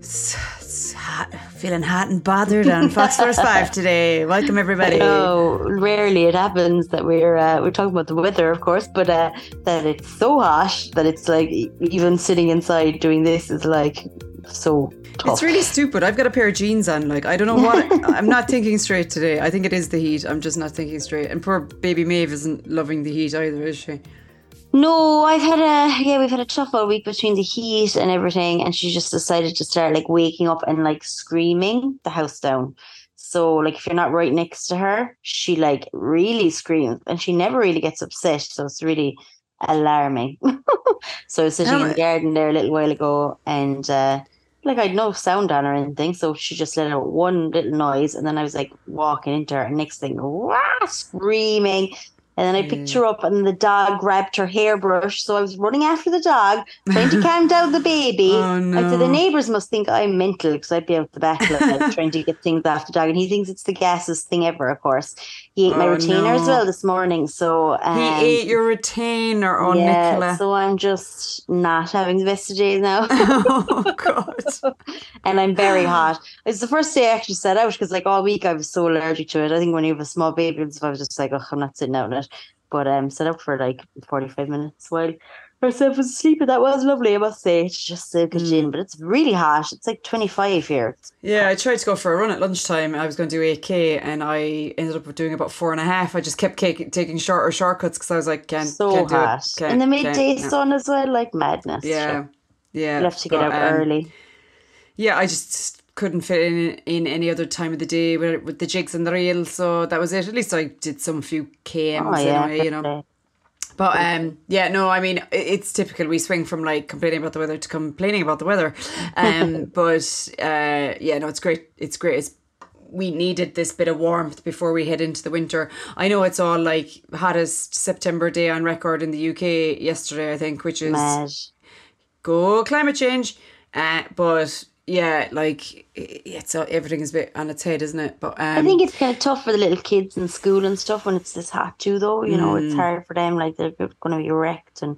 S- s- hot, feeling hot and bothered on Fox Force 5 today. Welcome, everybody. Oh, rarely it happens that we're uh, we're talking about the weather, of course, but uh, that it's so hot that it's like even sitting inside doing this is like so tough. It's really stupid. I've got a pair of jeans on. Like, I don't know what. I'm not thinking straight today. I think it is the heat. I'm just not thinking straight. And poor baby Maeve isn't loving the heat either, is she? No, I've had a yeah, we've had a tough all week between the heat and everything, and she just decided to start like waking up and like screaming the house down. So like if you're not right next to her, she like really screams, and she never really gets upset. So it's really alarming. so I was sitting in the garden there a little while ago, and uh, like I'd no sound on or anything, so she just let out one little noise, and then I was like walking into her, and next thing, wah, screaming. And then I picked her up, and the dog grabbed her hairbrush. So I was running after the dog, trying to calm down the baby. Oh, so the neighbours must think I'm mental because I'd be out the back like, trying to get things off the dog. And he thinks it's the gassest thing ever, of course. He ate my Oh, retainer as well this morning. So um, He ate your retainer. Oh, yeah, Nicola. so I'm just not having the best of days now. oh, God. and I'm very hot. It's the first day I actually set out because like all week I was so allergic to it. I think when you have a small baby, I was just like, oh, I'm not sitting out in it. But um, set up for like 45 minutes while herself was asleep, that was lovely. I must say, it's just to get Mm. but it's really hot. It's like 25 here. Yeah, I tried to go for a run at lunchtime. I was going to do 8K and I ended up doing about four and a half. I just kept taking shorter shortcuts because I was like, can't, so can't hot it. Can't, in the midday no. sun as well, like madness. Yeah, yeah. you have to get But, out um, early. Yeah, I just couldn't fit in in any other time of the day with, with the jigs and the reels. So that was it. At least I did some few KMs Oh yeah, anyway, you know. But um, yeah, no, I mean, it's typical. We swing from like complaining about the weather to complaining about the weather. Um, but uh, yeah, no, it's great. It's great. It's, we needed this bit of warmth before we head into the winter. I know it's all like hottest September day on record in the UK yesterday, I think, which is go climate change. Uh, but yeah, like it's everything is a bit on its head, isn't it? But um, I think it's kind of tough for the little kids in school and stuff when it's this hot too, though. You know, Mm. it's hard for them. Like they're going to be wrecked, and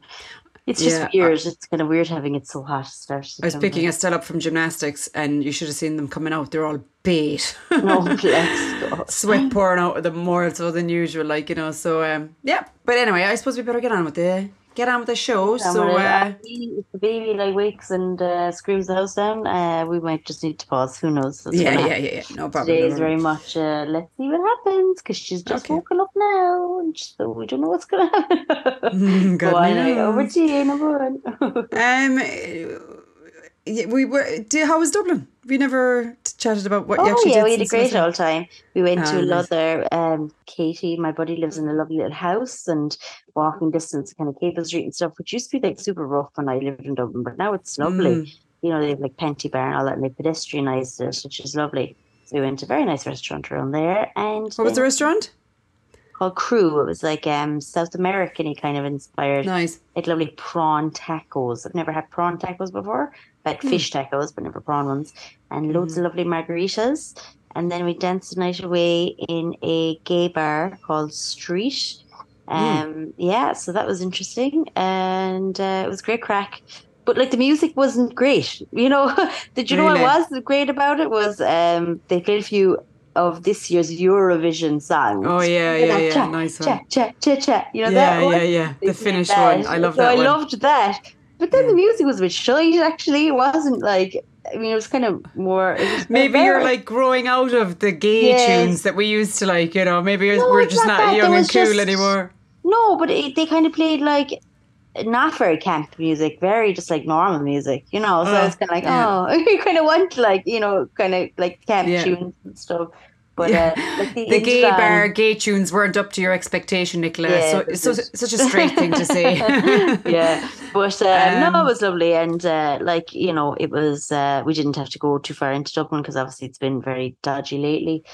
it's just Yeah, weird. It's kind of weird having it so hot. Start I was picking Estelle up from gymnastics, and you should have seen them coming out. They're all bait. No, bless God. sweat pouring out of them more so than usual, like you know. So um, yeah. But anyway, I suppose we better get on with the get on with the show. And so when uh, if the baby like wakes and uh, screams the house down, uh, we might just need to pause. Who knows? Yeah, yeah, yeah, yeah. No problem. Today no is very much uh, let's see what happens because she's just Okay. woken up now, and so we don't know what's gonna happen. Mm, God Go over to you, number one. Um, yeah, we were. How was Dublin? We never chatted about what you Oh actually yeah, did. we had a great old time. We went Ah, to another um Katie, my buddy lives in a lovely little house and walking distance kind of Capel Street and stuff, which used to be like super rough when I lived in Dublin, but now it's lovely. Mm. You know, they have like Pantibar and all that and they pedestrianised it, which is lovely. So we went to a very nice restaurant around there and What was the restaurant? Called Crew. It was like um South American he kind of inspired. Nice. Like lovely prawn tacos. I've never had prawn tacos before. I've Hmm. had fish tacos, but never prawn ones. And loads of lovely margaritas. And then we danced the night away in a gay bar called Street. Hmm. Um, yeah, so that was interesting, and uh, it was great crack. But like the music wasn't great, you know. Did you know what was great about it was um they played a few of this year's Eurovision song. Oh yeah, yeah, yeah. cha, Nice one. cha, cha, cha, cha. You know Yeah, that one? yeah, yeah. The Finnish that. one. I love so that I one. loved that. But then the music was a bit shite, actually. It wasn't like, I mean, it was kind of more. Maybe you're like growing out of the gay Yes. tunes that we used to like, you know. Maybe No, we're just not not young and cool just- anymore. No, but it, they kind of played like not very camp music, very just like normal music, you know. So Oh, it's kind of like, yeah. oh, you kind of want like, you know, kind of like camp Yeah. tunes and stuff. But Yeah. uh, like the, The gay bar, gay tunes weren't up to your expectation, Nicola. Yeah, so, so such a straight thing to say. yeah, but uh, no, Um, it was lovely, and uh, like you know, it was. Uh, we didn't have to go too far into Dublin because obviously it's been very dodgy lately.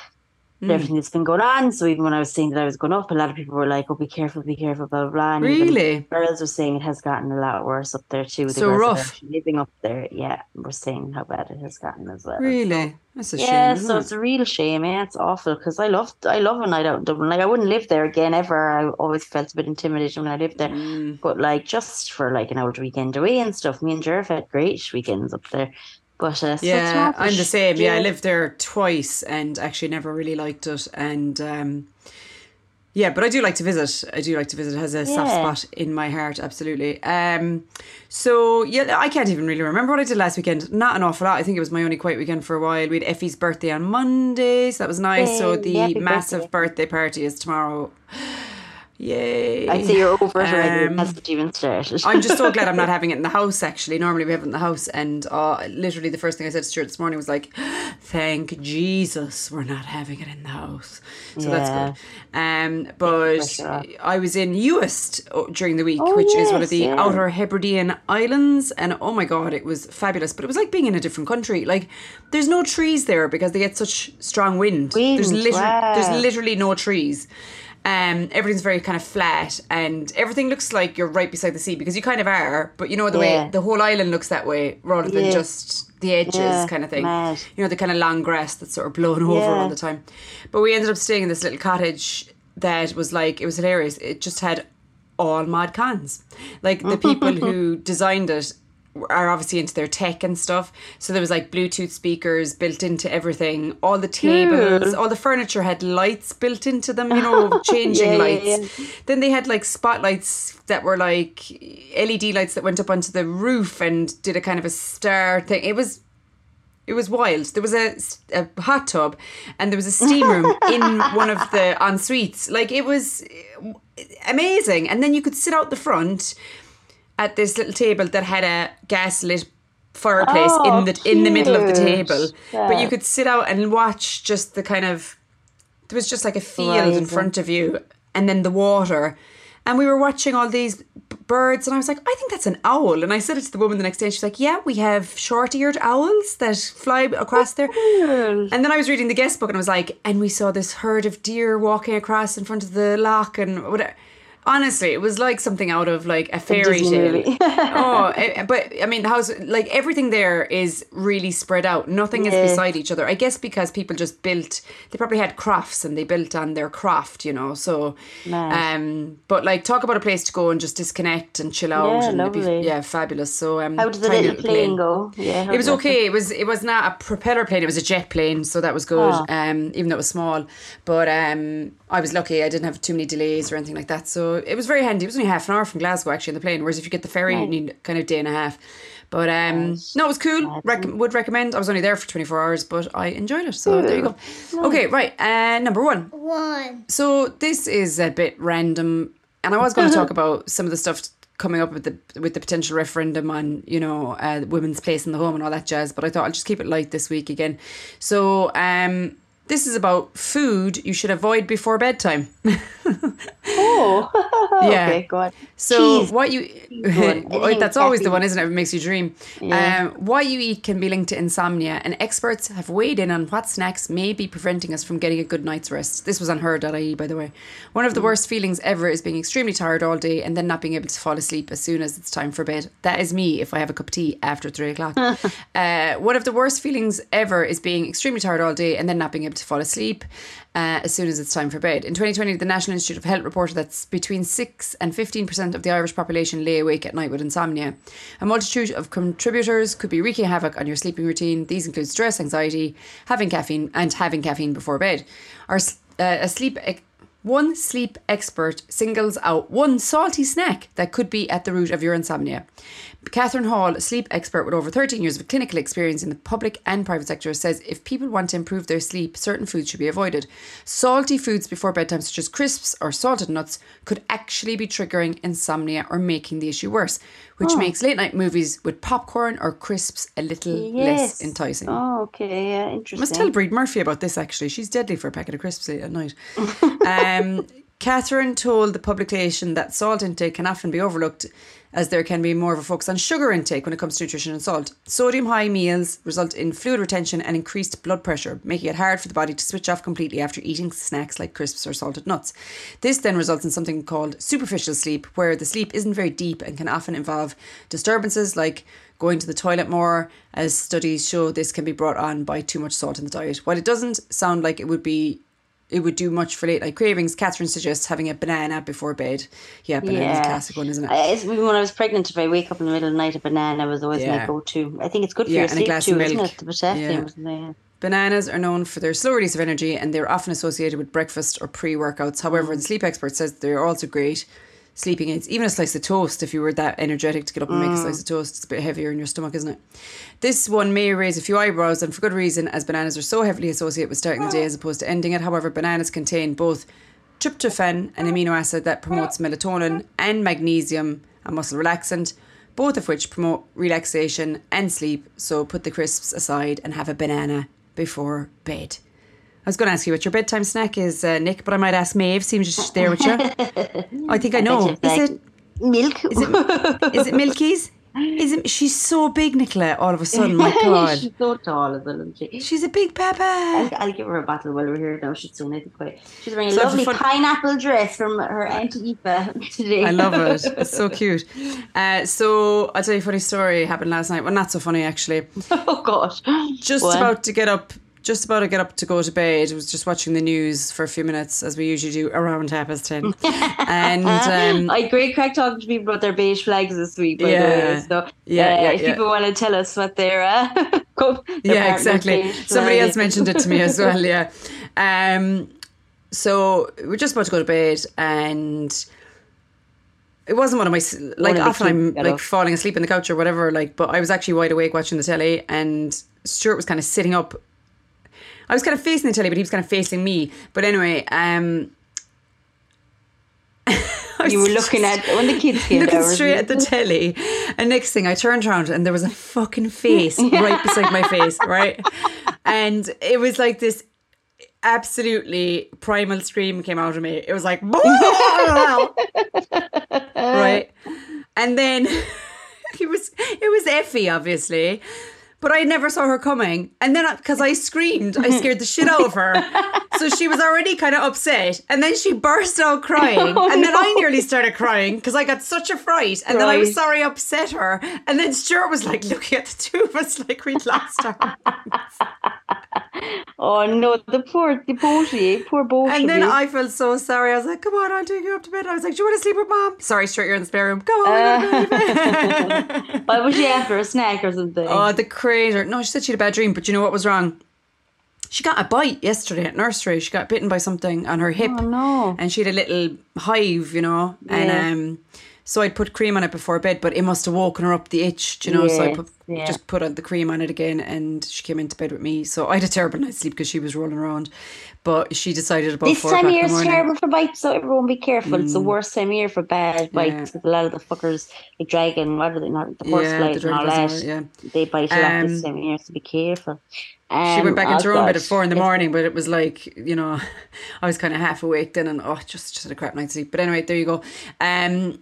With everything that's been going on. So even when I was saying that I was going up, a lot of people were like, "Oh, be careful, be careful, blah blah blah." And Really? girls were saying it has gotten a lot worse up there too. The So girls that are rough. living up there, yeah, we're saying how bad it has gotten as well. Really? That's a shame. Yeah, so it? it's a real shame. Yeah, it's awful because I loved I love a night out in Dublin. Like I wouldn't live there again ever. I always felt a bit intimidated when I lived there. Mm. But like just for like an old weekend away and stuff. Me and Jerv had great weekends up there. But uh, Yeah, I'm the same. Yeah, I lived there twice and actually never really liked it. And um, yeah, but I do like to visit. I do like to visit. It has a soft spot in my heart, absolutely. Um, so yeah, I can't even really remember what I did last weekend. Not an awful lot. I think it was my only quiet weekend for a while. We had Effie's birthday on Monday, so that was nice. so the massive birthday. party is tomorrow. Yay! I'd say you're over it already. Um, It hasn't even started. I'm just so glad I'm not having it in the house. Actually, normally we have it in the house, and uh, literally the first thing I said to Stuart this morning was like, "Thank Jesus, we're not having it in the house." So that's good. Um, but off. I was in Uist uh, during the week, Oh, which is one of the yeah. Outer Hebridean Islands, and oh my god, it was fabulous. But it was like being in a different country. Like, there's no trees there because they get such strong wind. there's Wind, literally wow. there's literally no trees. Um, everything's very kind of flat, and everything looks like you're right beside the sea because you kind of are. But you know the Yeah. way the whole island looks that way, rather than Yeah. just the edges, Yeah, kind of thing. mad. You know the kind of long grass that's sort of blown over all the time. But we ended up staying in this little cottage that was like it was hilarious. It just had all mod cons. Like the people who designed it are obviously into their tech and stuff. So there was like Bluetooth speakers built into everything. All the tables, all the furniture had lights built into them, you know, changing Yeah, yeah, lights. Then they had like spotlights that were like LED lights that went up onto the roof and did a kind of a star thing. It was it was wild. There was a, a hot tub and there was a steam room in one of the en suites. Like it was eh, amazing. And then you could sit out the front at this little table that had a gas lit fireplace Oh, in the in the middle of the cute. table. But you could sit out and watch just the kind of there was just like a field in front of you and then the water. And we were watching all these birds, and I was like, I think that's an owl. And I said it to the woman the next day. She's like, Yeah, we have short eared owls that fly across there. And then I was reading the guest book, and I was like, And we saw this herd of deer walking across in front of the lock, and whatever. Honestly, it was like something out of like a fairy tale. oh, eh, but I mean, the house like everything there is really spread out. Nothing is beside each other. I guess because people just built. They probably had crafts and they built on their craft, you know. So, Nice. um, but like talk about a place to go and just disconnect and chill out. Yeah, and it'd be- lovely. yeah, fabulous. So, um, How did the little plane go? Yeah, it was okay. It was it was not a propeller plane. It was a jet plane, so that was good. Ah. Um, even though it was small, but um, I was lucky. I didn't have too many delays or anything like that. So it was very handy. It was only half an hour from Glasgow actually in the plane. Whereas if you get the ferry, you need kind of day and a half. But um, no, it was cool. Rec- would recommend. I was only there for twenty four hours, but I enjoyed it. So there you go. Okay, right. Uh, number one. One. So this is a bit random, and I was going to talk about some of the stuff coming up with the with the potential referendum on you know uh, women's place in the home and all that jazz. But I thought I'll just keep it light this week again. So um, this is about food you should avoid before bedtime. Oh, Yeah. okay, go on. So Cheese. what you. Well, that's always the one, isn't it? It makes you dream. Yeah. Um, what you eat can be linked to insomnia, and experts have weighed in on what snacks may be preventing us from getting a good night's rest. This was on her.ie, by the way. One of the worst feelings ever is being extremely tired all day and then not being able to fall asleep as soon as it's time for bed. That is me if I have a cup of tea after three o'clock. uh, one of the worst feelings ever is being extremely tired all day and then not being able to fall asleep uh, as soon as it's time for bed. In 2020, the National Institute of Health reported that between 6 and 15% of the Irish population lay awake at night with insomnia. A multitude of contributors could be wreaking havoc on your sleeping routine. These include stress, anxiety, having caffeine, and having caffeine before bed. Our, uh, sleep. One sleep expert singles out one salty snack that could be at the root of your insomnia. Catherine Hall, sleep expert with over 13 years of clinical experience in the public and private sector, says if people want to improve their sleep, certain foods should be avoided. Salty foods before bedtime, such as crisps or salted nuts, could actually be triggering insomnia or making the issue worse, which makes late night movies with popcorn or crisps a little less enticing. Oh, okay, yeah, interesting. Must tell Breed Murphy about this actually. She's deadly for a packet of crisps at night. um, Catherine told the publication that salt intake can often be overlooked as there can be more of a focus on sugar intake when it comes to nutrition and salt. Sodium high meals result in fluid retention and increased blood pressure, making it hard for the body to switch off completely after eating snacks like crisps or salted nuts. This then results in something called superficial sleep, where the sleep isn't very deep and can often involve disturbances like going to the toilet more, as studies show this can be brought on by too much salt in the diet. While it doesn't sound like it would be it would do much for late night cravings. Catherine suggests having a banana before bed. Yeah, banana's a classic one, isn't it? I- it's- when I was pregnant, if I wake up in the middle of the night, a banana was always Yeah. my go-to. I think it's good for Yeah, your and a sleep glass too, of isn't it? The potassium. Yeah. Yeah. Bananas are known for their slow release of energy and they're often associated with breakfast or pre workouts. However, the mm. sleep expert says they're also great sleeping aids. Even a slice of toast, if you were that energetic to get up and make a slice mm. of toast, it's a bit heavier in your stomach, isn't it? This one may raise a few eyebrows and for good reason, as bananas are so heavily associated with starting the day oh. as opposed to ending it. However, bananas contain both tryptophan, an amino acid that promotes melatonin, and magnesium, a muscle relaxant, both of which promote relaxation and sleep. So put the crisps aside and have a banana before bed. I was going to ask you what your bedtime snack is, uh, Nick, but I might ask Maeve. Seems she's there with you. I think I know. Is it? milk? Is it? Is it Milky's? Is it? She's so big, Nicola. All of a sudden, my God, She's so tall as well, isn't she? she's a big papa. I'll, I'll give her a bottle while we're here now. She's so nice and quiet. She's wearing a So lovely fun- pineapple dress from her auntie Eva today. I love it. It's so cute. Uh, so I'll tell you a funny story happened last night. Well, not so funny actually. oh gosh. Just What? about to get up. Just about to get up to go to bed. I was just watching the news for a few minutes, as we usually do around half past ten. and um, I great crack talking to people about their beige flags this week. By Yeah. the way. So Yeah, uh, yeah, if yeah. people want to tell us what their uh, their yeah, exactly. Somebody else mentioned it to me as well. Yeah. Um. So we're just about to go to bed, and it wasn't one of my like of often I'm like falling asleep in the couch or whatever. Like, but I was actually wide awake watching the telly, and Stuart was kind of sitting up. I was kind of facing the telly, but he was kind of facing me. But anyway, um. You were looking at when the kids came looking down. straight at the telly. And next thing I turned around and there was a fucking face right beside my face, right? And it was like this absolutely primal scream came out of me. It was like, right? And then it was it was Effie, obviously. But I never saw her coming. And then because I screamed, I mm-hmm. scared the shit out of her. So she was already kind of upset. And then she burst out crying. Oh, and then I nearly started crying because I got such a fright. And then I was sorry I upset her. And then Stuart was like looking at the two of us like we'd lost her. Oh no, the poor, the boaty, poor boat. And then I felt so sorry. I was like, come on, I'll take you up to bed. I was like, do you want to sleep with mom? Sorry, straight you're in the spare room. Go on. baby. Why was she after a snack or something? Oh, the crater. No, she said she had a bad dream, but you know what was wrong? She got a bite yesterday at nursery. She got bitten by something on her hip. Oh, no. And she had a little hive, you know. Yeah. And um so I'd put cream on it before bed, but it must have woken her up the itch, do you know. so I put, yeah. just put on the cream on it again and she came into bed with me. So I had a terrible night's sleep because she was rolling around. But she decided about This four time of year is. Mm. terrible for bites, so everyone be careful. It's the worst time of year for bad bites. because A lot of the fuckers, the dragon, what are they not? The horse Yeah, flies the and all that. yeah. They bite a lot this Um, time of year, so be careful. She Um, went back into her oh own bed at four in the morning, but it was like, you know, I was kind of half awake then and oh, just, just had a crap night's sleep. But anyway, there you go. Um,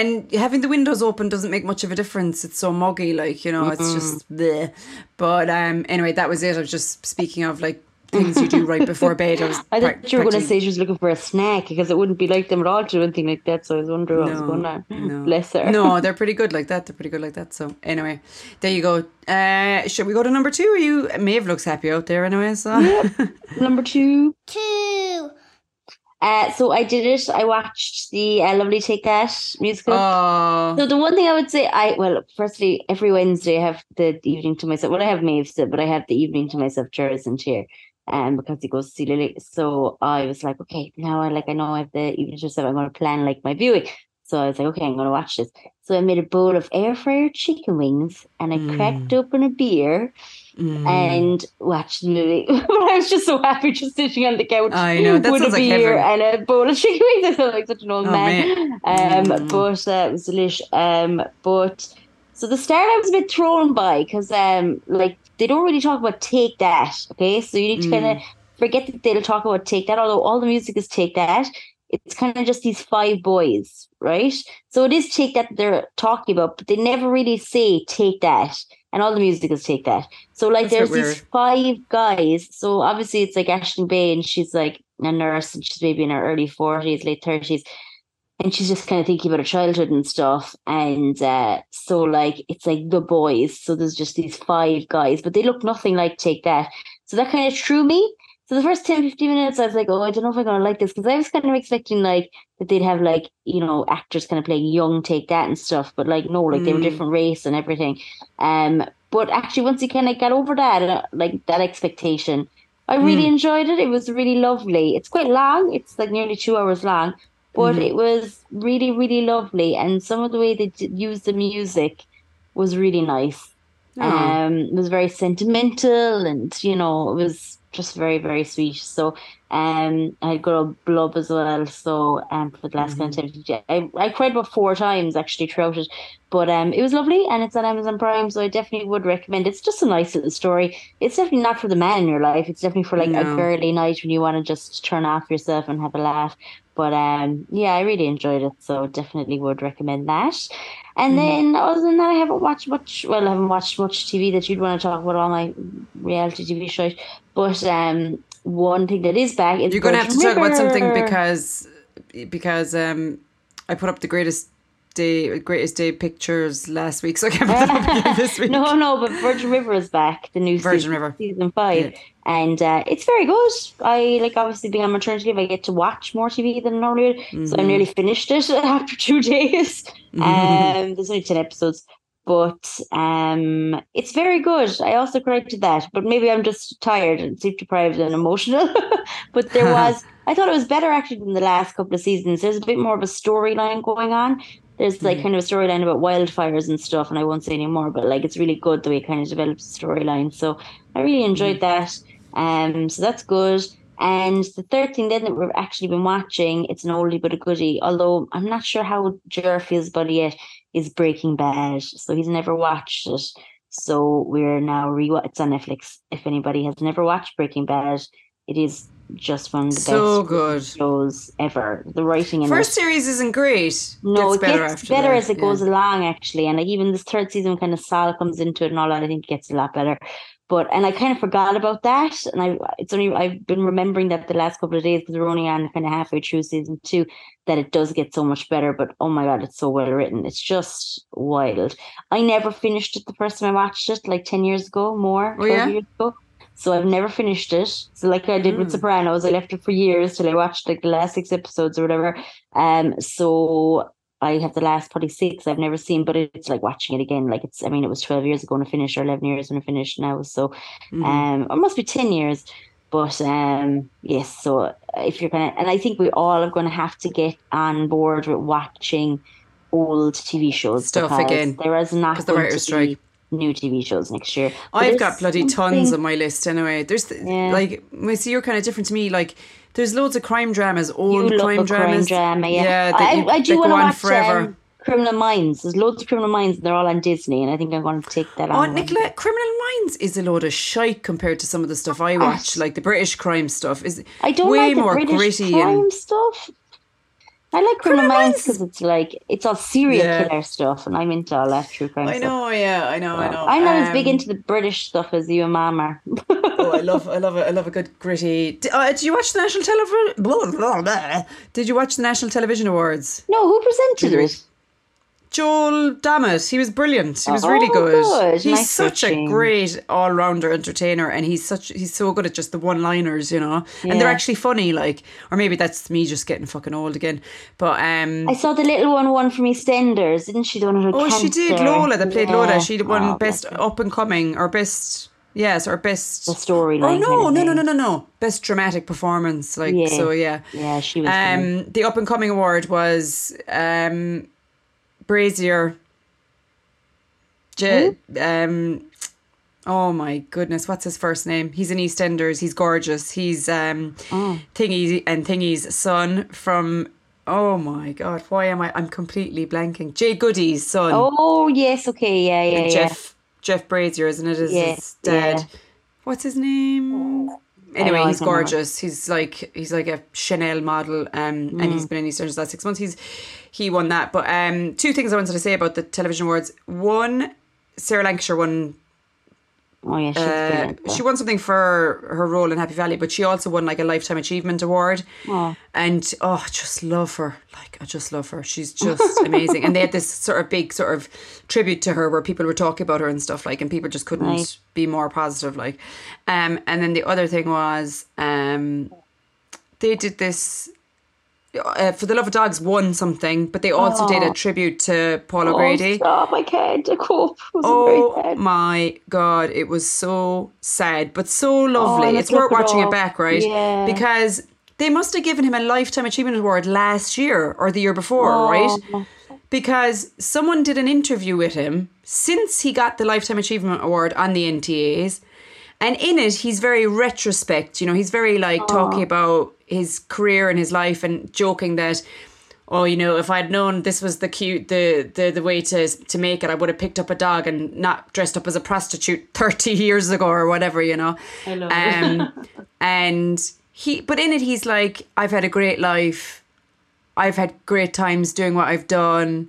and having the windows open doesn't make much of a difference. It's so muggy, like, you know, it's just bleh. But um, anyway, that was it. I was just speaking of like things you do right before bed. I was I prac- thought you were going to say she was looking for a snack because it wouldn't be like them at all to do anything like that. So I was wondering what was going on. no. Bless her. No, they're pretty good like that. They're pretty good like that. So anyway, there you go. Uh, should we go to number two? Are you Maeve looks happy out there anyway. So Number two. two, Uh, so I did it. I watched the uh, Lovely Take That musical. So the one thing I would say, I well, firstly, every Wednesday I have the evening to myself. Well, I have Maeve's, but I have the evening to myself. Jared isn't here, um, because he goes to see Lily. So I was like, okay, now I like I know I have the evening to myself. I'm going to plan like my viewing. So I was like, okay, I'm going to watch this. So I made a bowl of air fryer chicken wings, and I cracked open a beer Mm. and watched Lily. but I was just so happy just sitting on the couch. I know, that with a like beer heaven. and a bowl of chicken wings. I felt like such an old Oh, man. man. Um, Mm. but uh, it was delish. Um, but so the start I was a bit thrown by because um, like they don't really talk about take that. Okay, so you need to kind Mm. of forget that they'll talk about take that. Although all the music is take that. It's kind of just these five boys, right? So it is take that they're talking about, but they never really say take that. And all the music is take that. So like That's there's these five guys. So obviously it's like Aisling Bea and she's like a nurse and she's maybe in her early 40s, late 30s. And she's just kind of thinking about her childhood and stuff. And uh, so like it's like the boys. So there's just these five guys, but they look nothing like take that. So that kind of threw me. So the first 10, 15 minutes, I was like, oh, I don't know if I'm going to like this. Because I was kind of expecting, like, that they'd have, like, you know, actors kind of playing young Take That and stuff. But, like, no, like, they were Mm. different race and everything. Um, But actually, once you kind of got over that, uh, like, that expectation, I really Mm. enjoyed it. It was really lovely. It's quite long. It's, like, nearly two hours long. But Mhm. it was really, really lovely. And some of the way they used the music was really nice. Oh. Um, it was very sentimental, and you know, it was just very, very sweet. So, um, I had girl Blub as well. So, um, for the last time, I I cried about four times actually throughout it, but um, it was lovely, and it's on Amazon Prime, so I definitely would recommend. It's just a nice little story. It's definitely not for the man in your life. It's definitely for like a No. girly night when you want to just turn off yourself and have a laugh. But um, yeah, I really enjoyed it, so definitely would recommend that. And Mhm. then other than that, I haven't watched much. Well, I haven't watched much TV that you'd want to talk about all my reality TV shows. But um, one thing that is back is You're going to have to Virgin talk about something because because um I put up the greatest day greatest day pictures last week, so I can't put them up this week. no, no, but Virgin River is back. The new Virgin season, River. season five, and uh, it's very good. I like obviously being on maternity leave, I get to watch more TV than normally would. So I Mhm. nearly finished it after two days. Mhm. Um, there's only ten episodes, but um, it's very good. I also cried to that, but maybe I'm just tired and sleep deprived and emotional. but there was, I thought it was better actually than the last couple of seasons. There's a bit more of a storyline going on. There's like Mhm. kind of a storyline about wildfires and stuff, and I won't say any more. But like, it's really good the way it kind of develops the storyline. So I really enjoyed that. Um, so that's good. And the third thing then that we've actually been watching, it's an oldie but a goodie. Although I'm not sure how Jer feels about it yet, is Breaking Bad. So he's never watched it. So we're now re it's on Netflix. If anybody has never watched Breaking Bad, it is just one of the So best good. shows ever. The writing in First it. series isn't great. No, gets it better gets better that, as it yeah. goes along, actually. And like even this third season, kind of Saul comes into it and all that. I think it gets a lot better. But and I kind of forgot about that, and I it's only I've been remembering that the last couple of days because we're only on kind of halfway through season two that it does get so much better. But oh my god, it's so well written. It's just wild. I never finished it the first time I watched it, like ten years ago, more, Oh, yeah? years ago. So I've never finished it. So like I did with Mm. Sopranos, I left it for years till I watched like the last six episodes or whatever. Um, so I have the last probably six I've never seen, but it's like watching it again. Like it's, I mean, it was twelve years ago when I finished, or eleven years when I finished now. So, Mhm. um, it must be ten years. But um, yes. So if you're gonna, and I think we all are going to have to get on board with watching old TV shows Stuff because again, There is not 'cause the writers' to be strike. New TV shows next year. But I've got bloody tons on my list anyway. There's th- Yeah. like, see, you're kind of different to me. Like, there's loads of crime dramas, You old love crime a crime dramas. drama, yeah. that I, you- I do want to watch forever. Um, Criminal Minds. There's loads of Criminal Minds, and they're all on Disney, and I think I'm going to take that Oh, on. Nicola, Criminal Minds is a load of shite compared to some of the stuff I watch, like the British crime stuff. Is I don't way like the more British gritty crime and stuff. I like Criminal, Criminal Minds Minds- because it's like it's all serial Yeah. killer stuff, and I'm into all that true crime I stuff. know, yeah, I know, I know. I'm not as big Um, into the British stuff as you and Mom are. oh, I love, I love, it. I love a good gritty. Did, uh, did you watch the national television? Did you watch the national television awards? no, who presented it? Joel Dommett, he was brilliant. He was Oh, really good. good. He's Nice such a great all-rounder entertainer, and he's such he's so good at just the one-liners, you know. And they're actually funny, like, or maybe that's me just getting fucking old again. But um, I saw the little one won from EastEnders, didn't she? The one who oh, she did. Lola that played Yeah. Lola. She won Oh, best up and coming or best yes or best. the storyline. Oh kind no of no no no no no best dramatic performance like Yeah. so yeah. Yeah, she was. Um, the up and coming award was um, Brazier. J- um, oh my goodness, what's his first name? He's in EastEnders. He's gorgeous. He's um, Oh. Thingy and Thingy's son from. Oh my god, why am I? I'm completely blanking. Jade Goody's son. Oh yes, okay, yeah, yeah, yeah. Jeff Jeff Brazier, isn't it? Is Yeah, his dad? yeah. What's his name? Anyway, he's gorgeous. He's like he's like a Chanel model, um, and Mm. he's been in EastEnders the last six months. He's he won that. But um, two things I wanted to say about the television awards. One, Sarah Lancashire won. Oh yeah, she's Uh, she won something for her role in Happy Valley, but she also won like a lifetime achievement award. Oh. And oh, I just love her. Like I just love her. She's just amazing. And they had this sort of big sort of tribute to her where people were talking about her and stuff like, and people just couldn't Right. be more positive. Like, um, and then the other thing was, um, they did this. Uh, for the love of dogs won something but they also did a tribute to paul o'grady Oh, stop! I can't cope. It was Oh my god, it was so sad, but so lovely. Oh, it's worth look it watching it back, right? Yeah. Because they must have given him a lifetime achievement award last year or the year before, Oh. right? Because someone did an interview with him since he got the lifetime achievement award on the NTAs. And in it, he's very retrospect. You know, he's very like talking about his career and his life and joking that, oh, you know, if I'd known this was the cute the the the way to to make it, I would have picked up a dog and not dressed up as a prostitute thirty years ago or whatever. You know. I love it. um, and he, but in it, he's like, I've had a great life. I've had great times doing what I've done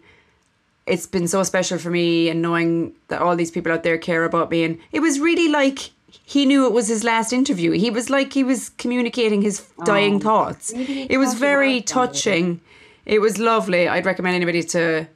it's been so special for me and knowing that all these people out there care about me and it was really like he knew it was his last interview. He was like he was communicating his dying thoughts. really it was very words, wasn't it? touching. It was lovely. I'd recommend anybody to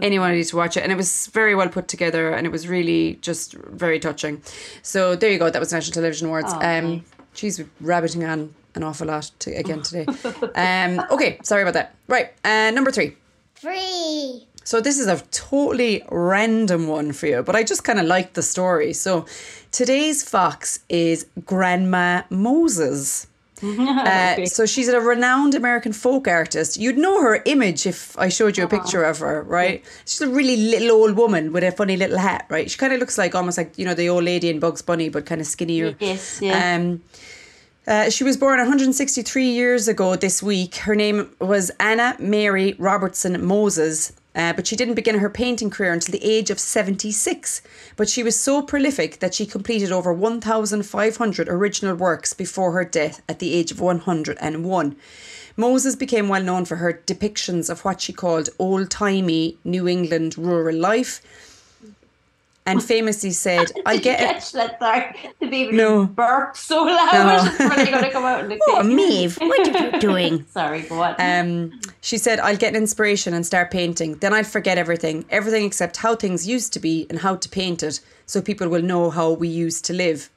anyone to watch it. And it was very well put together and it was really just very touching. So there you go. That was national television awards. Oh, um nice. she's rabbiting on an awful lot to, again today. Um okay sorry about that. Right uh number three. Free. So this is a totally random one for you, but I just kind of like the story. So today's fox is Grandma Moses. Uh, so she's a renowned American folk artist. You'd know her image if I showed you a picture of her, right? She's a really little old woman with a funny little hat, right? She kind of looks like almost like you know the old lady in Bugs Bunny, but kind of skinnier. Yes, yeah. Um, uh, she was born 163 years ago this week. Her name was Anna Mary Robertson Moses, uh, but she didn't begin her painting career until the age of 76. But she was so prolific that she completed over 1,500 original works before her death at the age of 101. Moses became well known for her depictions of what she called old timey New England rural life. And famously said, I'll you get it. catch that? Sorry, the baby No. burped so loud. No. They going to come out in the Oh? Maeve, what are you doing? Sorry, go on. Um, she said, I'll get an inspiration and start painting. Then I'll forget everything, everything except how things used to be and how to paint it, so people will know how we used to live.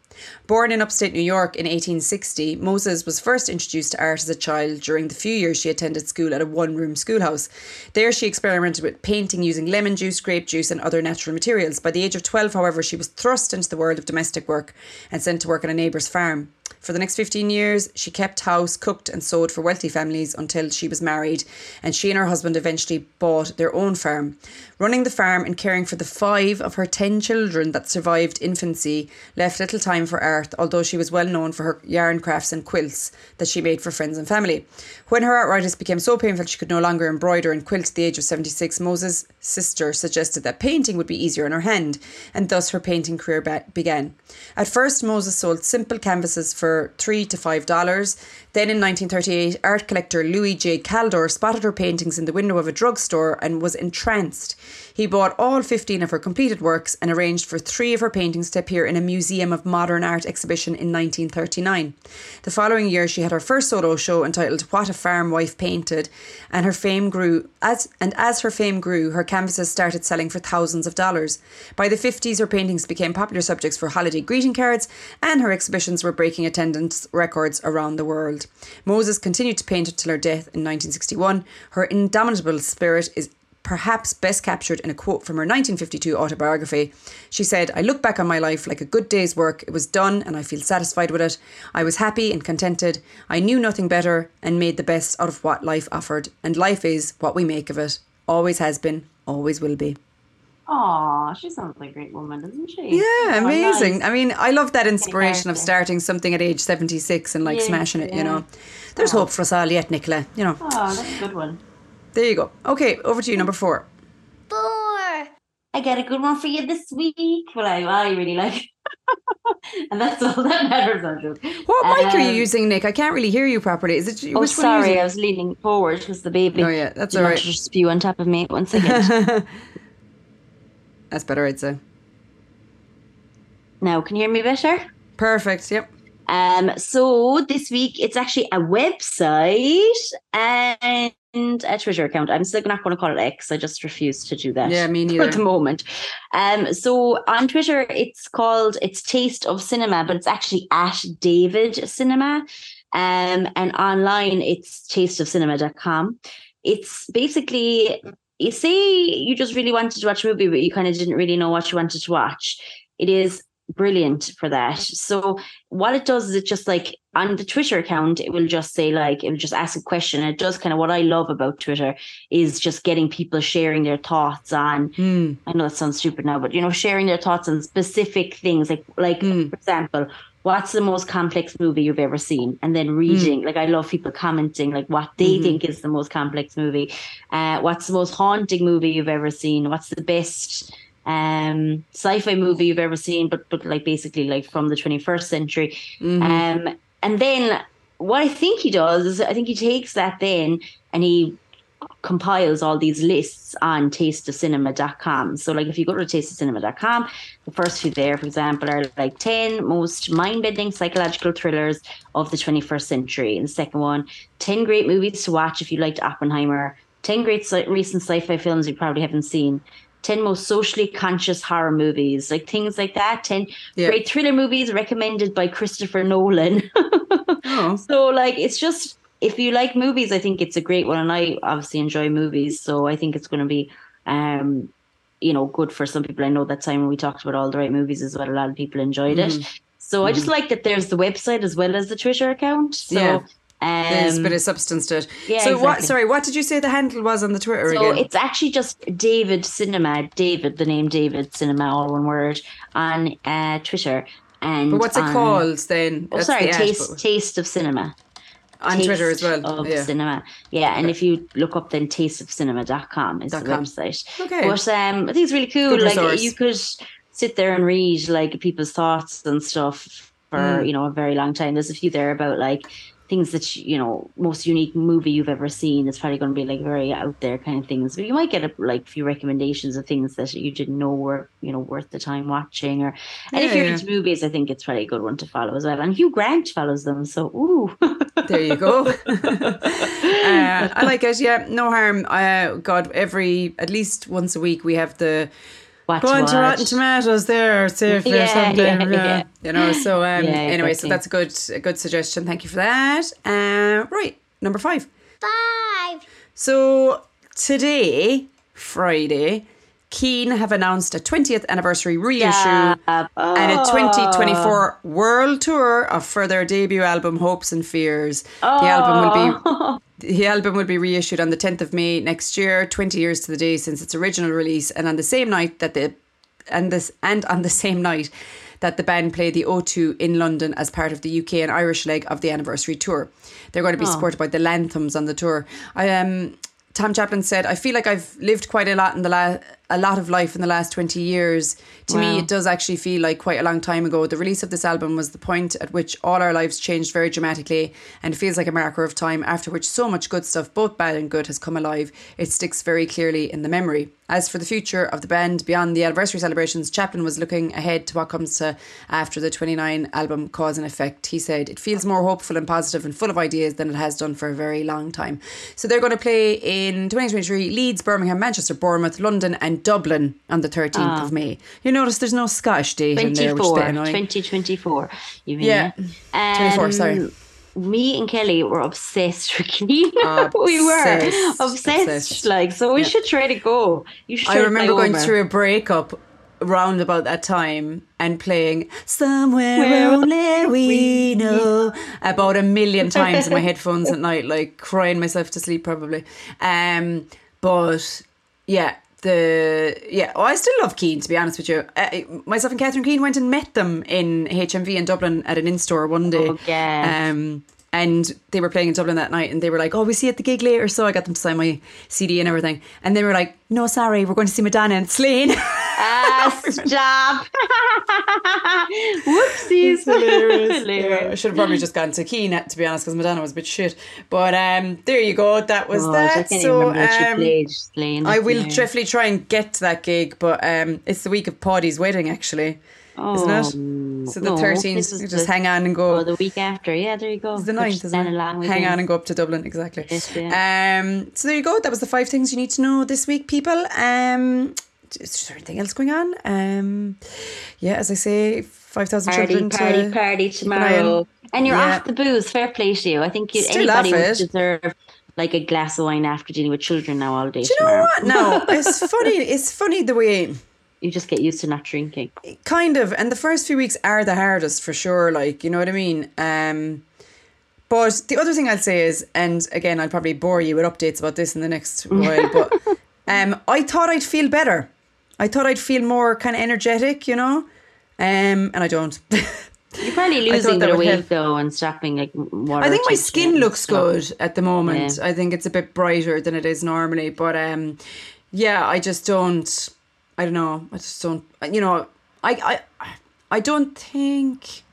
Born in upstate New York in 1860, Moses was first introduced to art as a child during the few years she attended school at a one room schoolhouse. There, she experimented with painting using lemon juice, grape juice, and other natural materials. By the age of 12, however, she was thrust into the world of domestic work and sent to work on a neighbour's farm. For the next 15 years, she kept house, cooked, and sewed for wealthy families until she was married, and she and her husband eventually bought their own farm. Running the farm and caring for the five of her 10 children that survived infancy left little time for art, although she was well known for her yarn crafts and quilts that she made for friends and family. When her arthritis became so painful she could no longer embroider and quilt at the age of 76, Moses' sister suggested that painting would be easier in her hand, and thus her painting career began. At first, Moses sold simple canvases for three to five dollars. Then in 1938, art collector Louis J. Caldor spotted her paintings in the window of a drugstore and was entranced. He bought all 15 of her completed works and arranged for three of her paintings to appear in a Museum of Modern Art exhibition in 1939. The following year, she had her first solo show entitled What a Farm Wife Painted, and her fame grew. As and as her fame grew, her canvases started selling for thousands of dollars. By the 50s, her paintings became popular subjects for holiday greeting cards, and her exhibitions were breaking attendance records around the world. Moses continued to paint until her death in 1961. Her indomitable spirit is perhaps best captured in a quote from her 1952 autobiography. She said, I look back on my life like a good day's work. It was done and I feel satisfied with it. I was happy and contented. I knew nothing better and made the best out of what life offered. And life is what we make of it. Always has been, always will be. Aw, she sounds like a great woman, doesn't she? Yeah, Oh, amazing. nice. I mean, I love that inspiration of starting something at age 76 and like Yeah, smashing it, you know. There's hope for us all yet, Nicola. You know, Oh, that's a good one. There you go. Okay, over to you, number four. Four. I got a good one for you this week. Well, I, I really like and that's all that matters. Andrew. What mic are you Um, using, Nick? I can't really hear you properly. Is it? Oh, which one are you sorry? I was leaning forward because the baby. Oh, yeah, that's all. Just spew on top of me one second. That's better, I'd say. now, can you hear me better? Perfect. Yep. Um, so this week it's actually a website and a Twitter account. I'm still not going to call it X. I just refuse to do that. Yeah, me at neither. the moment. Um, so on Twitter it's called it's Taste of Cinema, but it's actually at David Cinema. Um, and online it's tasteofcinema.com. It's basically you say you just really wanted to watch a movie, but you kind of didn't really know what you wanted to watch. It is brilliant for that. So what it does is it just like on the Twitter account, it will just say like it will just ask a question. And it does kind of what I love about Twitter is just getting people sharing their thoughts on Hmm. I know that sounds stupid now, but you know, sharing their thoughts on specific things, like like Mm. for example, what's the most complex movie you've ever seen, and then reading. Like I love people commenting like what they Mhm. think is the most complex movie. Uh, what's the most haunting movie you've ever seen? What's the best um sci-fi movie you've ever seen? But but like basically like from the twenty first century. Mhm. Um, and then what I think he does is I think he takes that then and he compiles all these lists on tasteofcinema.com. So like if you go to tasteofcinema.com, the first few there, for example, are like 10 most mind-bending psychological thrillers of the 21st century. And the second one, 10 great movies to watch if you liked Oppenheimer, 10 great recent sci-fi films you probably haven't seen. 10 most socially conscious horror movies, like things like that. 10 Yeah. great thriller movies recommended by Christopher Nolan. Oh. So like it's just if you like movies, I think it's a great one, and I obviously enjoy movies, so I think it's going to be, um, you know, good for some people. I know that time when we talked about all the right movies as well, a lot of people enjoyed it. So I just like that there's the website as well as the Twitter account. So Yeah. Um, There's a bit of substance to it. yeah, so what? Sorry, what did you say the handle was on the Twitter So again? it's actually just David Cinema, David, the name David Cinema, all one word, on uh, Twitter. And but what's it on- called then? Oh, That's sorry, the Taste but- Taste of Cinema. on Twitter as well. Of yeah. cinema. Yeah. And if you look up then tasteofcinema.com is Dot the com. website. Okay. But um I think it's really cool. Good like resource. you could sit there and read like people's thoughts and stuff for, Mm. you know, a very long time. There's a few there about like things that you know, most unique movie you've ever seen. It's probably gonna be like very out there kind of things. But you might get a, like a few recommendations of things that you didn't know were, you know, worth the time watching or and if you're yeah. into movies, I think it's probably a good one to follow as well. And Hugh Grant follows them, so ooh. There you go. uh, I like it. Yeah, no harm. Uh, God, every at least once a week we have the What go on to watch. Rotten Tomatoes there, see if there's Yeah, something. yeah, yeah. You know. So um, Yeah, anyway, so that's a good a good suggestion. Thank you for that. Uh, right, number five. Five. So today, Friday, Keane have announced a 20th anniversary reissue Stop. and a Oh. 2024 world tour of for their debut album Hopes and Fears. The album will be Oh. the album will be reissued on the 10th of May next year, 20 years to the day since its original release, and on the same night that the and this and on the same night that the band played the O2 in London as part of the UK and Irish leg of the anniversary tour. They're going to be supported by the Lathums on the tour. I um Tom Chaplin said, "I feel like I've lived quite a lot in the la- a lot of life in the last 20 years. To me, it does actually feel like quite a long time ago. The release of this album was the point at which all our lives changed very dramatically, and it feels like a marker of time after which so much good stuff, both bad and good, has come alive. It sticks very clearly in the memory. As for the future of the band beyond the anniversary celebrations, Chaplin was looking ahead to what comes to after the 29 album Cause and Effect. He said, It feels more hopeful and positive and full of ideas than it has done for a very long time. So they're going to play in 2023 Leeds, Birmingham, Manchester, Bournemouth, London, and Dublin on the 13th of May. You notice there's no Scottish date in there, which is a bit annoying. 2024. You mean Yeah. yeah. 24, sorry. Me and Kelly were obsessed with Keane. we were Obsessed. obsessed, Obsessed. Like, so we Yeah. should try to go. You should. I remember going over. through a breakup round about that time and playing somewhere Where only we know about a million times in my headphones at night, like crying myself to sleep probably. Um, but yeah. The yeah, oh, I still love Keane to be honest with you. Uh, myself and Catherine Keane went and met them in HMV in Dublin at an in store one day. Oh, yes. Um, and they were playing in Dublin that night, and they were like, "Oh, we see you at the gig later." So I got them to sign my CD and everything, and they were like, "No, sorry, we're going to see Madonna and Slane." Ah, stop. Whoopsies. hilarious. Hilarious. Yeah, I should have probably just gone to Keane, to be honest, because Madonna was a bit shit. But um, there you go. That was I that. So even remember what she um, played. I will definitely try and get to that gig, but um, it's the week of Paddy's wedding, actually, isn't it? Oh, So the no, thirteenth, this just the- hang on and go. Oh, the week after. Yeah, there you go. It's the ninth, isn't it? Hang on and go up to Dublin, exactly. Yes, Um, so there you go. That was the five things you need to know this week, people. Um, is there anything else going on? Um, yeah, as I say, five thousand Party, children party, to party tomorrow. And you're Yeah. off the booze. Fair play to you. I think you, Still anybody would deserve like a glass of wine after dealing with children now all day. Do you know what? No, it's funny. It's funny the way You just get used to not drinking. kind of and the first few weeks are the hardest for sure like you know what i mean um but the other thing i'd say is and again i'll probably bore you with updates about this in the next while but um i thought i'd feel better i thought i'd feel more kind of energetic you know um and i don't You're probably losing that a bit would of help. weight though and stopping like water. I think my skin looks stuff. good at the moment. Yeah. I think it's a bit brighter than it is normally. But um, yeah, I just don't. I don't know. I just don't. You know, I I I don't think.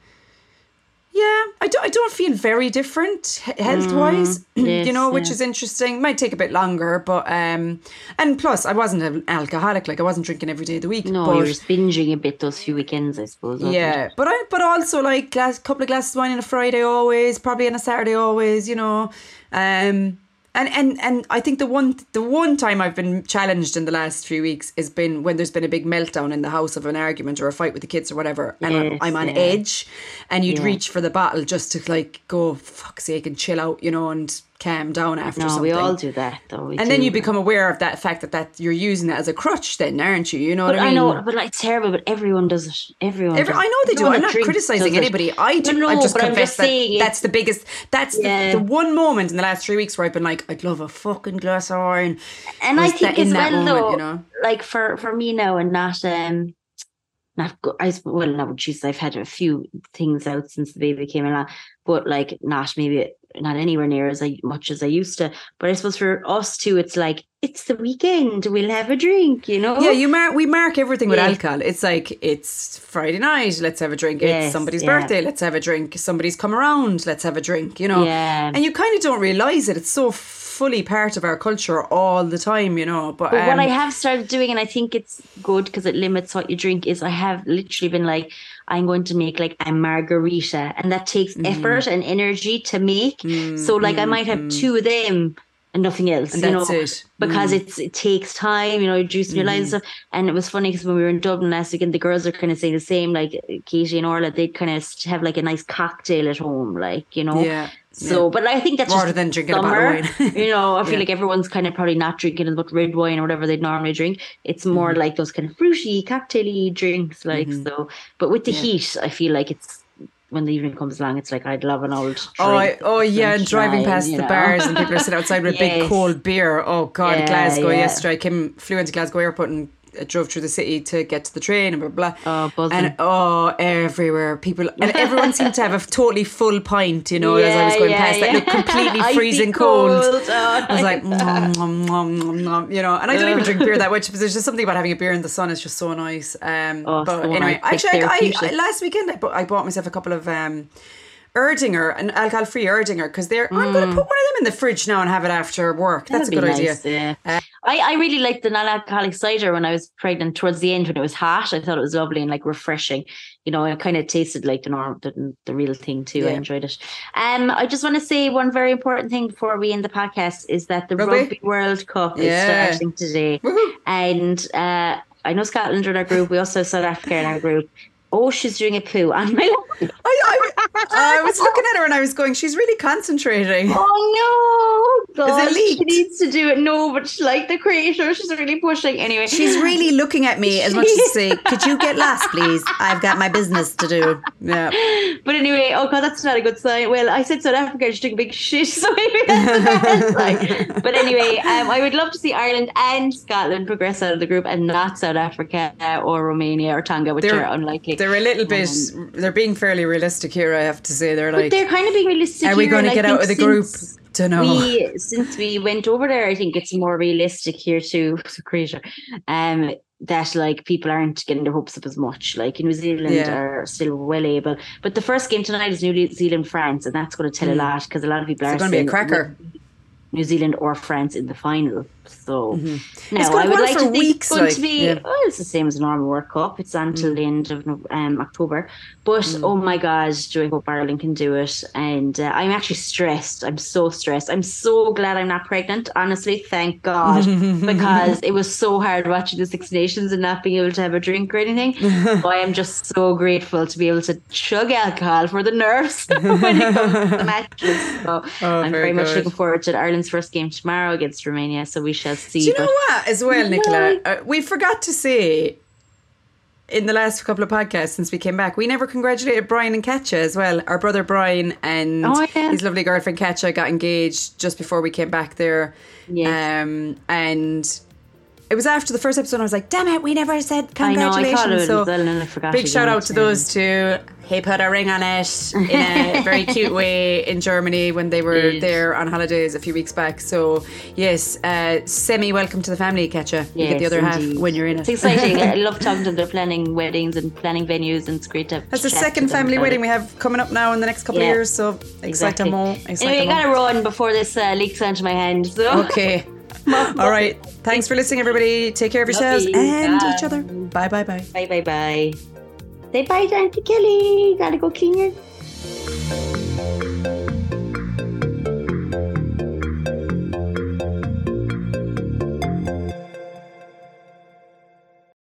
Yeah, I don't. I don't feel very different health wise. you yes, know, which is interesting. Might take a bit longer, but um, and plus, I wasn't an alcoholic. Like I wasn't drinking every day of the week. No, but, you were binging a bit those few weekends, I suppose. yeah, but I but also like glass couple of glasses of wine on a Friday always, probably on a Saturday always, you know. Um and, and and I think the one the one time I've been challenged in the last few weeks has been when there's been a big meltdown in the house of an argument or a fight with the kids or whatever, and I'm, I'm on yeah. edge, and you'd Yeah. reach for the bottle just to like go fuck's sake and chill out, you know, and calm down after No, something. we all do that though. and then you become aware of that fact that that you're using it as a crutch, then aren't you? You know But what I mean? I know, but like, it's terrible. But everyone does it. Everyone. Every, does I know they do. I'm not criticizing it. anybody. I do. No, I just confess just that saying it- that's the biggest. That's Yeah. the, the one moment in the last three weeks where I've been like, I'd love a fucking glass of wine. and I think as well moment, though, you know? like for for me now and not um not go, I well no jeez I've had a few things out since the baby came along but like not maybe not anywhere near as I, much as I used to but I suppose for us too it's like it's the weekend we'll have a drink you know Yeah, you mark. We mark everything with Yeah. alcohol. It's like it's Friday night. Let's have a drink. It's somebody's yeah. birthday. Let's have a drink. Somebody's come around. Let's have a drink. You know. Yeah. And you kind of don't realize it. It's so fully part of our culture all the time. You know. But, But um, what I have started doing, and I think it's good because it limits what you drink, is I have literally been like, I'm going to make like a margarita, and that takes Mm. effort and energy to make. so like I might have two of them and nothing else, And you know, it. Mm. because it's it takes time, you know, you're juicing your Mm-hmm. life and stuff. And it was funny because when we were in Dublin last weekend, the girls are kind of saying the same. Like Katie and Orla, they'd kind of have like a nice cocktail at home, like you know. Yeah. So, but I think that's Rather just than drinking a bottle of summer. wine. you know, I feel Yeah. like everyone's kind of probably not drinking as much red wine or whatever they'd normally drink. It's Mm-hmm. more like those kind of fruity, cocktaily drinks, like so. But with the Yeah. heat, I feel like it's when the evening comes along, it's like I'd love an old. Oh, I, oh yeah, and driving past you the know. bars and people are sitting outside with a big cold beer. Oh God, Yeah, Glasgow yeah. yesterday. I came, flew into Glasgow airport and uh, drove through the city to get to the train and blah blah. Oh, buzzing. and oh, everywhere people and everyone seemed to have a totally full pint. You know, as I was going yeah, past that yeah. looked completely freezing cold. cold. Oh, I was like, nice. "Mwah, mwah, mwah, mwah, mwah," you know, and I don't even drink beer that much, but there's just something about having a beer in the sun is just so nice. Um, Oh, but so anyway, nice. actually, I, I, last weekend I bought, I bought myself a couple of um, Erdinger, an alcohol-free Erdinger, because they're. I'm going to put one of them in the fridge now and have it after work. That's a Mm. That'd good be idea. Uh, nice, Yeah. I, I really liked the non-alcoholic cider when I was pregnant. Towards the end, when it was hot, I thought it was lovely and like refreshing. You know, it kind of tasted like the norm, the, the real thing too. I enjoyed it. Um, I just want to say one very important thing before we end the podcast is that the Rugby? Rugby, World Cup Yeah. is starting today, Woohoo. and uh, I know Scotland are in our group. We also have South Africa in our group. Oh, she's doing a poo on my. I, I, I was looking at her and I was going, she's really concentrating. Oh no! God, she leaked? needs to do it. No, but she, like the creator, she's really pushing. Anyway, She's really looking at me as much as to say, could you get last, please? I've got my business to do. Yeah. But anyway, oh god, that's not a good sign. Well, I said South Africa is doing a big shit, so maybe that's sign. But anyway, um, I would love to see Ireland and Scotland progress out of the group, and not South Africa uh, or Romania or Tonga, which They're- are unlikely. They're a little bit, they're being fairly realistic here, I have to say. They're but like, they're kind of being realistic. are we going to get out of the group? Don't know. We since we went over there, I think it's more realistic here too. Creature, um, that like people aren't getting their hopes up as much. Like in New Zealand Yeah. are still well able, but the first game tonight is New Zealand France, and that's going to tell a lot because a lot of people It's are going to be a cracker. New Zealand or France in the final. So Mm-hmm. I would like to think it's going like, to be yeah. Well, it's the same as a normal World Cup. It's until the end of um, October. But oh my God, do I hope Ireland can do it? And uh, I'm actually stressed. I'm so stressed. I'm so glad I'm not pregnant. Honestly, thank God, because it was so hard watching the Six Nations and not being able to have a drink or anything. so I am just so grateful to be able to chug alcohol for the nerves when it comes to the matches. So Oh, I'm very very much looking forward to Ireland's first game tomorrow against Romania. So we shall see. Do you know what, as well, Nicola? Uh, we forgot to say in the last couple of podcasts since we came back, we never congratulated Brian and Katja as well. Our brother Brian and Oh, yeah. his lovely girlfriend Katja got engaged just before we came back there. Yes. Um, and it was after the first episode. I was like, "Damn it, we never said I know, I congratulations!" so well, and I forgot big shout out to those two. He put a ring on it in a very cute way in Germany when they were there on holidays a few weeks back. So yes, uh, semi welcome to the family, Katja. You get the other indeed. half when you're in it. It's exciting. I love talking to them. They're planning weddings and planning venues, and it's great to. That's the second family wedding it. we have coming up now in the next couple of years. So Exactly. excitamo, Anyway, I gotta excitamo. run before this uh, leaks onto my hand. So Okay. All right. Thanks for listening, everybody. Take care of yourselves you. and Bye. each other. Bye, bye, bye. bye, bye, bye. Say bye to Auntie Kelly. Gotta go clean your